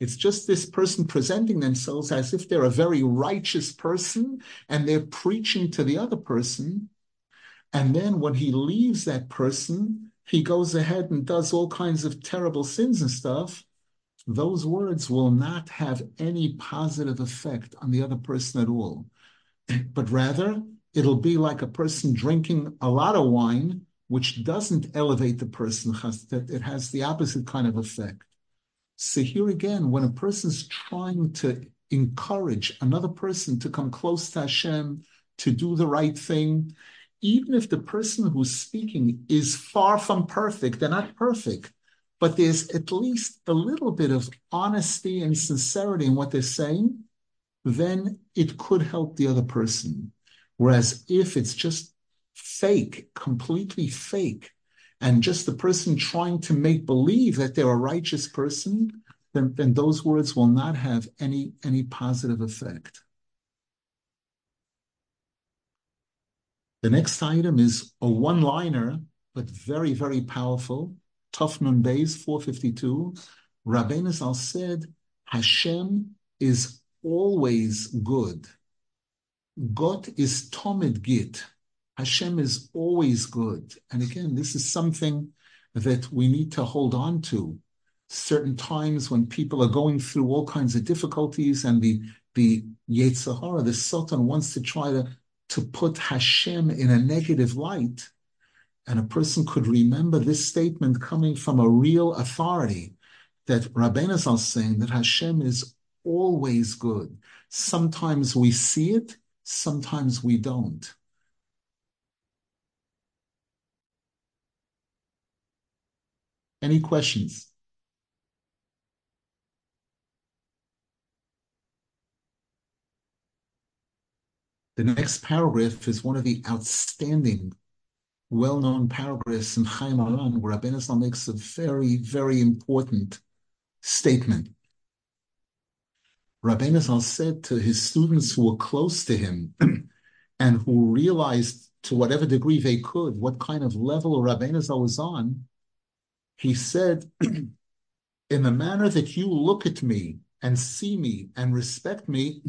S1: it's just this person presenting themselves as if they're a very righteous person and they're preaching to the other person. And then when he leaves that person, he goes ahead and does all kinds of terrible sins and stuff. Those words will not have any positive effect on the other person at all. But rather, it'll be like a person drinking a lot of wine, which doesn't elevate the person. It has the opposite kind of effect. So here again, when a person's trying to encourage another person to come close to Hashem, to do the right thing, even if the person who's speaking is far from perfect, they're not perfect, but there's at least a little bit of honesty and sincerity in what they're saying, then it could help the other person. Whereas if it's just fake, completely fake, and just the person trying to make believe that they're a righteous person, then, then those words will not have any, any positive effect. The next item is a one-liner, but very, very powerful. Tufnun Beis 452. Rabbeinu Zal said, Hashem is always good. God is Tomid Git. Hashem is always good. And again, this is something that we need to hold on to. Certain times when people are going through all kinds of difficulties and the the Yetzer Hara, the Sultan wants to try to, to put Hashem in a negative light. And a person could remember this statement coming from a real authority that Rabbeinu is saying that Hashem is always good. Sometimes we see it, sometimes we don't. Any questions? The next paragraph is one of the outstanding, well-known paragraphs in Chayei Moharan, where Rabbeinu Zal makes a very, very important statement. Rabbeinu Zal said to his students who were close to him and who realized to whatever degree they could what kind of level Rabbeinu Zal was on, he said, in the manner that you look at me and see me and respect me,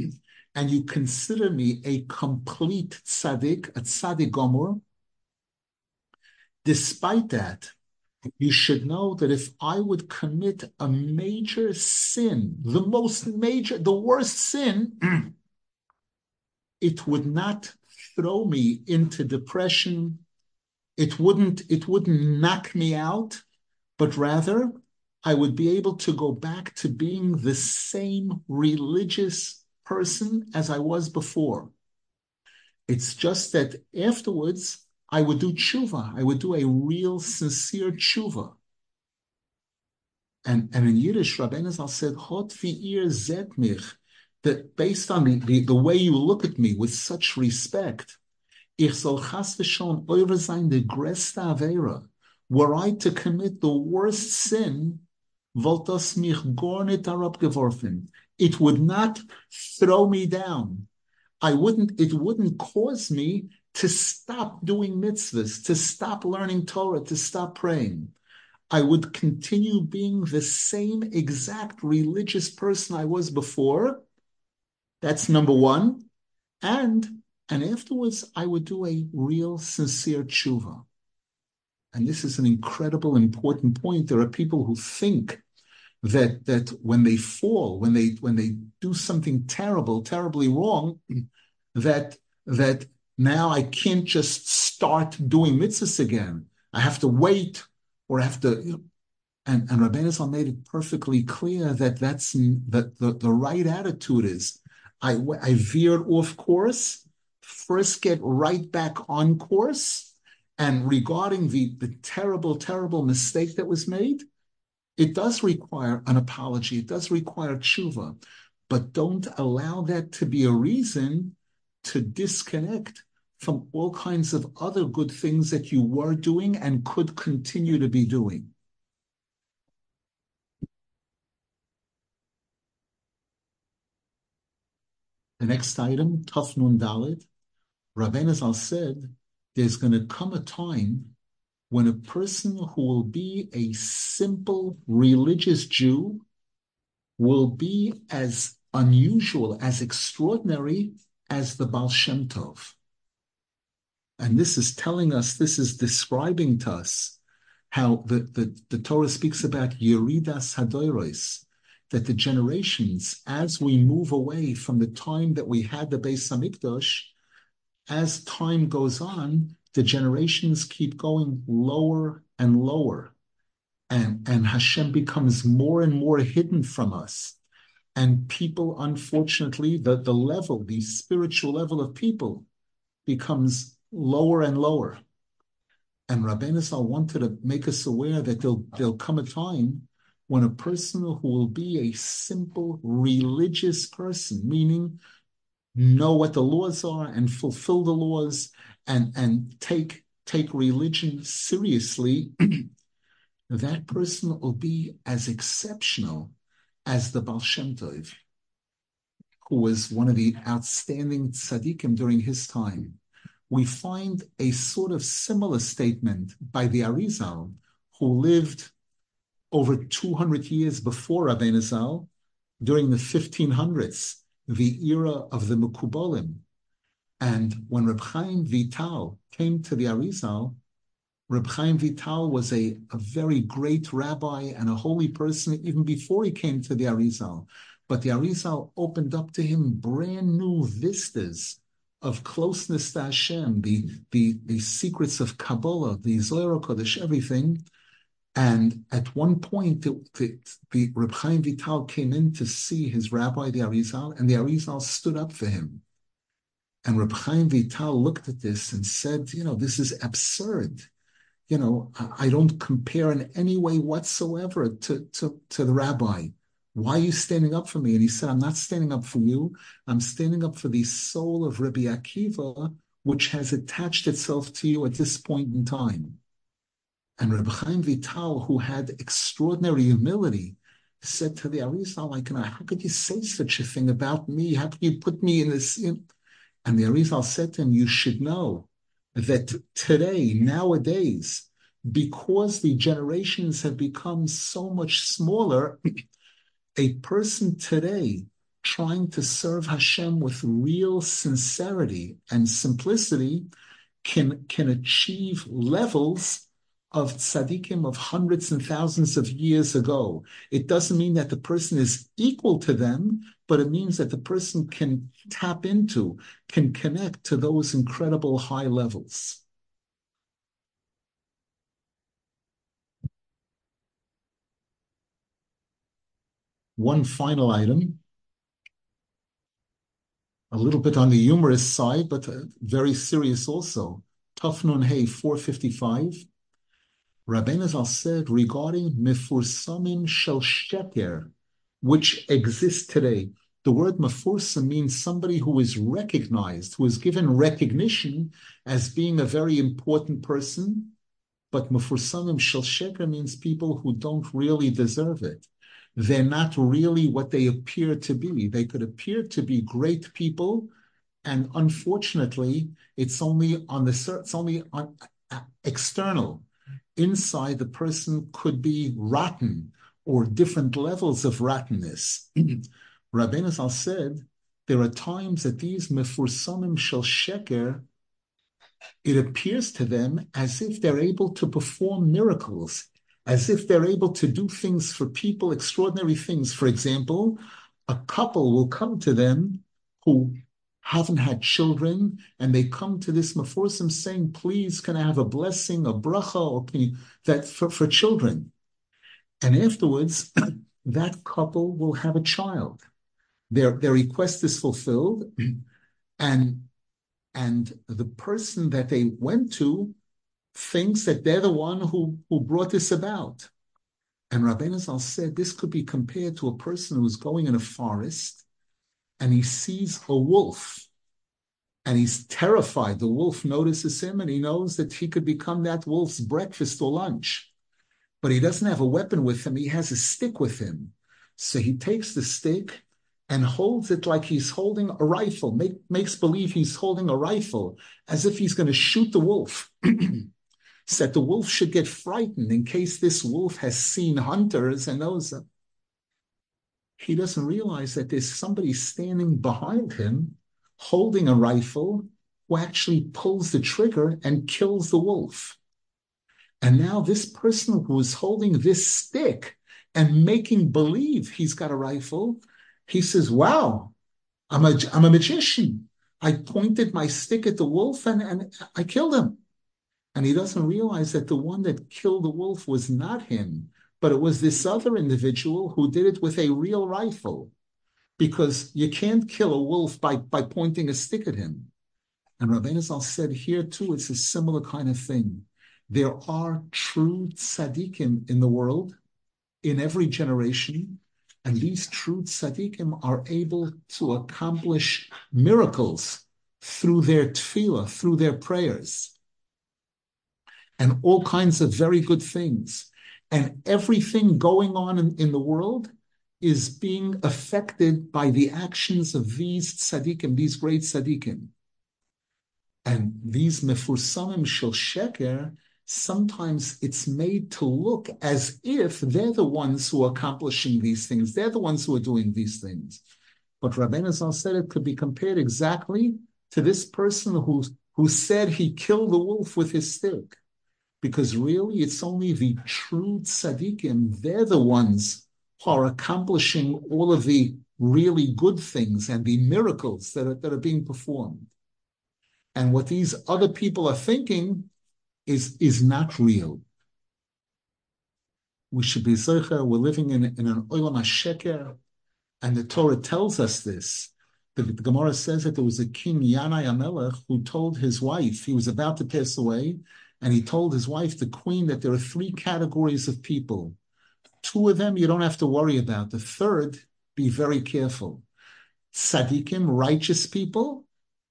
S1: and you consider me a complete tzaddik, a tzaddik gomor, despite that, you should know that if I would commit a major sin, the most major, the worst sin, it would not throw me into depression, it wouldn't it wouldn't knock me out, but rather I would be able to go back to being the same religious person as I was before. It's just that afterwards I would do tshuva. I would do a real, sincere tshuva. And, and in Yiddish, Rabbeinu Zal said, Hot ir zet mich, that based on the, the, the, way you look at me with such respect, ich soll chas v'shalom oiver sein de gresta avera, were I to commit the worst sin, voltas mich gornit arab geworfen, it would not throw me down. I wouldn't, it wouldn't cause me to stop doing mitzvahs, to stop learning Torah, to stop praying. I would continue being the same exact religious person I was before. That's number one. And and afterwards, I would do a real, sincere tshuva. And this is an incredible, important point. There are people who think that that when they fall, when they when they do something terrible, terribly wrong, that that now I can't just start doing mitzvahs again. I have to wait or have to. You know, and and Rabbeinu made it perfectly clear that that's that the, the right attitude is I I veered off course. First, get right back on course, and regarding the the terrible terrible mistake that was made, it does require an apology. It does require tshuva, but don't allow that to be a reason to disconnect from all kinds of other good things that you were doing and could continue to be doing. The next item, Tafnun Daled, Rabbeinu Zal said, there's going to come a time when a person who will be a simple religious Jew will be as unusual, as extraordinary as the Baal Shem Tov. And this is telling us, this is describing to us how the, the, the Torah speaks about Yeridas Hadoros, that the generations, as we move away from the time that we had the Beis Hamikdash, as time goes on, the generations keep going lower and lower. And, and Hashem becomes more and more hidden from us. And people, unfortunately, the, the level, the spiritual level of people becomes lower and lower. And Rabbeinu Zal wanted to make us aware that there'll, there'll come a time when a person who will be a simple religious person, meaning know what the laws are and fulfill the laws and, and take, take religion seriously, that person will be as exceptional as the Baal Shem Tov, who was one of the outstanding tzaddikim during his time. We find a sort of similar statement by the Arizal, who lived over 200 years before Rabbeinu Zal, during the 1500s, the era of the Mekubalim. And when Reb Chaim Vital came to the Arizal, Reb Chaim Vital was a, a very great rabbi and a holy person even before he came to the Arizal. But the Arizal opened up to him brand new vistas of closeness to Hashem, the, the, the secrets of Kabbalah, the Zohar Kodesh, everything. And at one point, the, the, the Reb Chaim Vital came in to see his rabbi, the Arizal, and the Arizal stood up for him. And Reb Chaim Vital looked at this and said, you know, this is absurd. You know, I, don't compare in any way whatsoever to, to, to the rabbi. Why are you standing up for me? And he said, I'm not standing up for you. I'm standing up for the soul of Rabbi Akiva, which has attached itself to you at this point in time. And Rabbi Chaim Vital, who had extraordinary humility, said to the Arizal, like, how could you say such a thing about me? How could you put me in this? And the Arizal said to him, you should know that today, nowadays, because the generations have become so much smaller, a person today trying to serve Hashem with real sincerity and simplicity can, can achieve levels of tzaddikim of hundreds and thousands of years ago. It doesn't mean that the person is equal to them, but it means that the person can tap into, can connect to those incredible high levels. One final item, a little bit on the humorous side, but uh, very serious also. Tafnun Hay 455. Rabbeinu Zal said regarding Mefursamim Shel Sheker, which exists today. The word mefursam means somebody who is recognized, who is given recognition as being a very important person. But mefursamim shel sheker means people who don't really deserve it. They're not really what they appear to be. They could appear to be great people, and unfortunately, it's only on the it's only on uh, external inside the person could be rotten or different levels of rottenness. Rabbeinu Zal said there are times that these mefursamim shel sheker, it appears to them as if they're able to perform miracles, as if they're able to do things for people, extraordinary things. For example, a couple will come to them who haven't had children, and they come to this Mephosim saying, please, can I have a blessing, a bracha, or can you, that for, for children? And afterwards, that couple will have a child. Their, their request is fulfilled, and, and the person that they went to thinks that they're the one who, who brought this about. And Rabbeinu Zal said this could be compared to a person who's going in a forest and he sees a wolf and he's terrified. The wolf notices him and he knows that he could become that wolf's breakfast or lunch. But he doesn't have a weapon with him, he has a stick with him. So he takes the stick and holds it like he's holding a rifle, make, makes believe he's holding a rifle as if he's going to shoot the wolf. so the wolf should get frightened in case this wolf has seen hunters and knows them he doesn't realize that there's somebody standing behind him holding a rifle who actually pulls the trigger and kills the wolf. And now this person who is holding this stick and making believe he's got a rifle, he says, Wow, I'm a, I'm a magician. I pointed my stick at the wolf and, and I killed him. And he doesn't realize that the one that killed the wolf was not him but it was this other individual who did it with a real rifle because you can't kill a wolf by, by pointing a stick at him. And Rabbeinu Zal said here too, it's a similar kind of thing. There are true tzaddikim in the world, in every generation, and these true tzaddikim are able to accomplish miracles through their tefillah, through their prayers, and all kinds of very good things and everything going on in, in the world is being affected by the actions of these tzaddikim, these great tzaddikim. And these mefursamim shel sheker, sometimes it's made to look as if they're the ones who are accomplishing these things. They're the ones who are doing these things. But Zal said it could be compared exactly to this person who, who said he killed the wolf with his stick because really it's only the true tzaddikim, they're the ones who are accomplishing all of the really good things and the miracles that are, that are being performed. And what these other people are thinking is, is not real. We should be zecher, we're living in, in an olam sheker, and the Torah tells us this. The, the, Gemara says that there was a king, Yanai Amelech, who told his wife, he was about to pass away, and he told his wife, the queen, that there are three categories of people. Two of them you don't have to worry about. The third, be very careful. Tzaddikim, righteous people,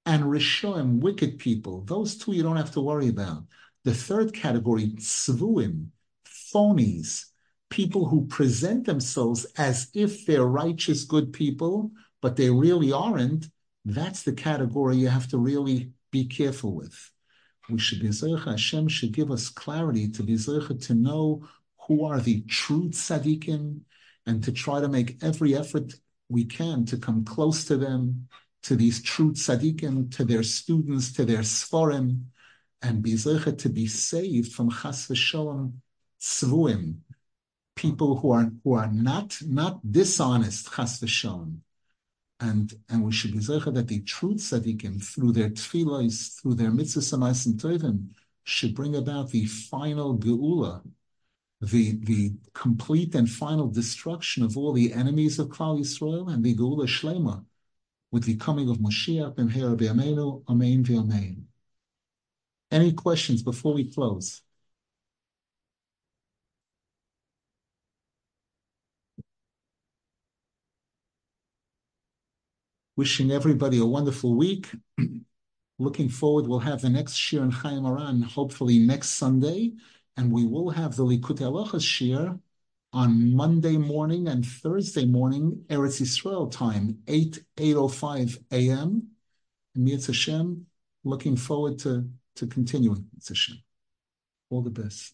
S1: and Rishoim, wicked people. Those two you don't have to worry about. The third category, tzvuim, phonies, people who present themselves as if they're righteous, good people, but they really aren't. That's the category you have to really be careful with we should be Zercha, Hashem should give us clarity to be Zercha, to know who are the true tzaddikim, and to try to make every effort we can to come close to them, to these true tzaddikim, to their students, to their sforim, and be Zercha to be saved from chas v'sholem tzvuim, people who are who are not not dishonest chas v'sholem, and and we should be zecher that the true tzaddikim, through their tefillos, through their mitzvahs and tovim, should bring about the final geula, the, the complete and final destruction of all the enemies of Klal Yisrael and the Geula Shlema with the coming of Moshiach ben B'yameinu, Amen v'Amen. Any questions before we close? Wishing everybody a wonderful week. Looking forward, we'll have the next Shiur in Chayei Moharan, hopefully next Sunday, and we will have the Likutei Halachos Shiur on Monday morning and Thursday morning, Eretz Yisrael time, 8, 8.05 a.m. And Hashem, looking forward to, to continuing. Hashem. All the best.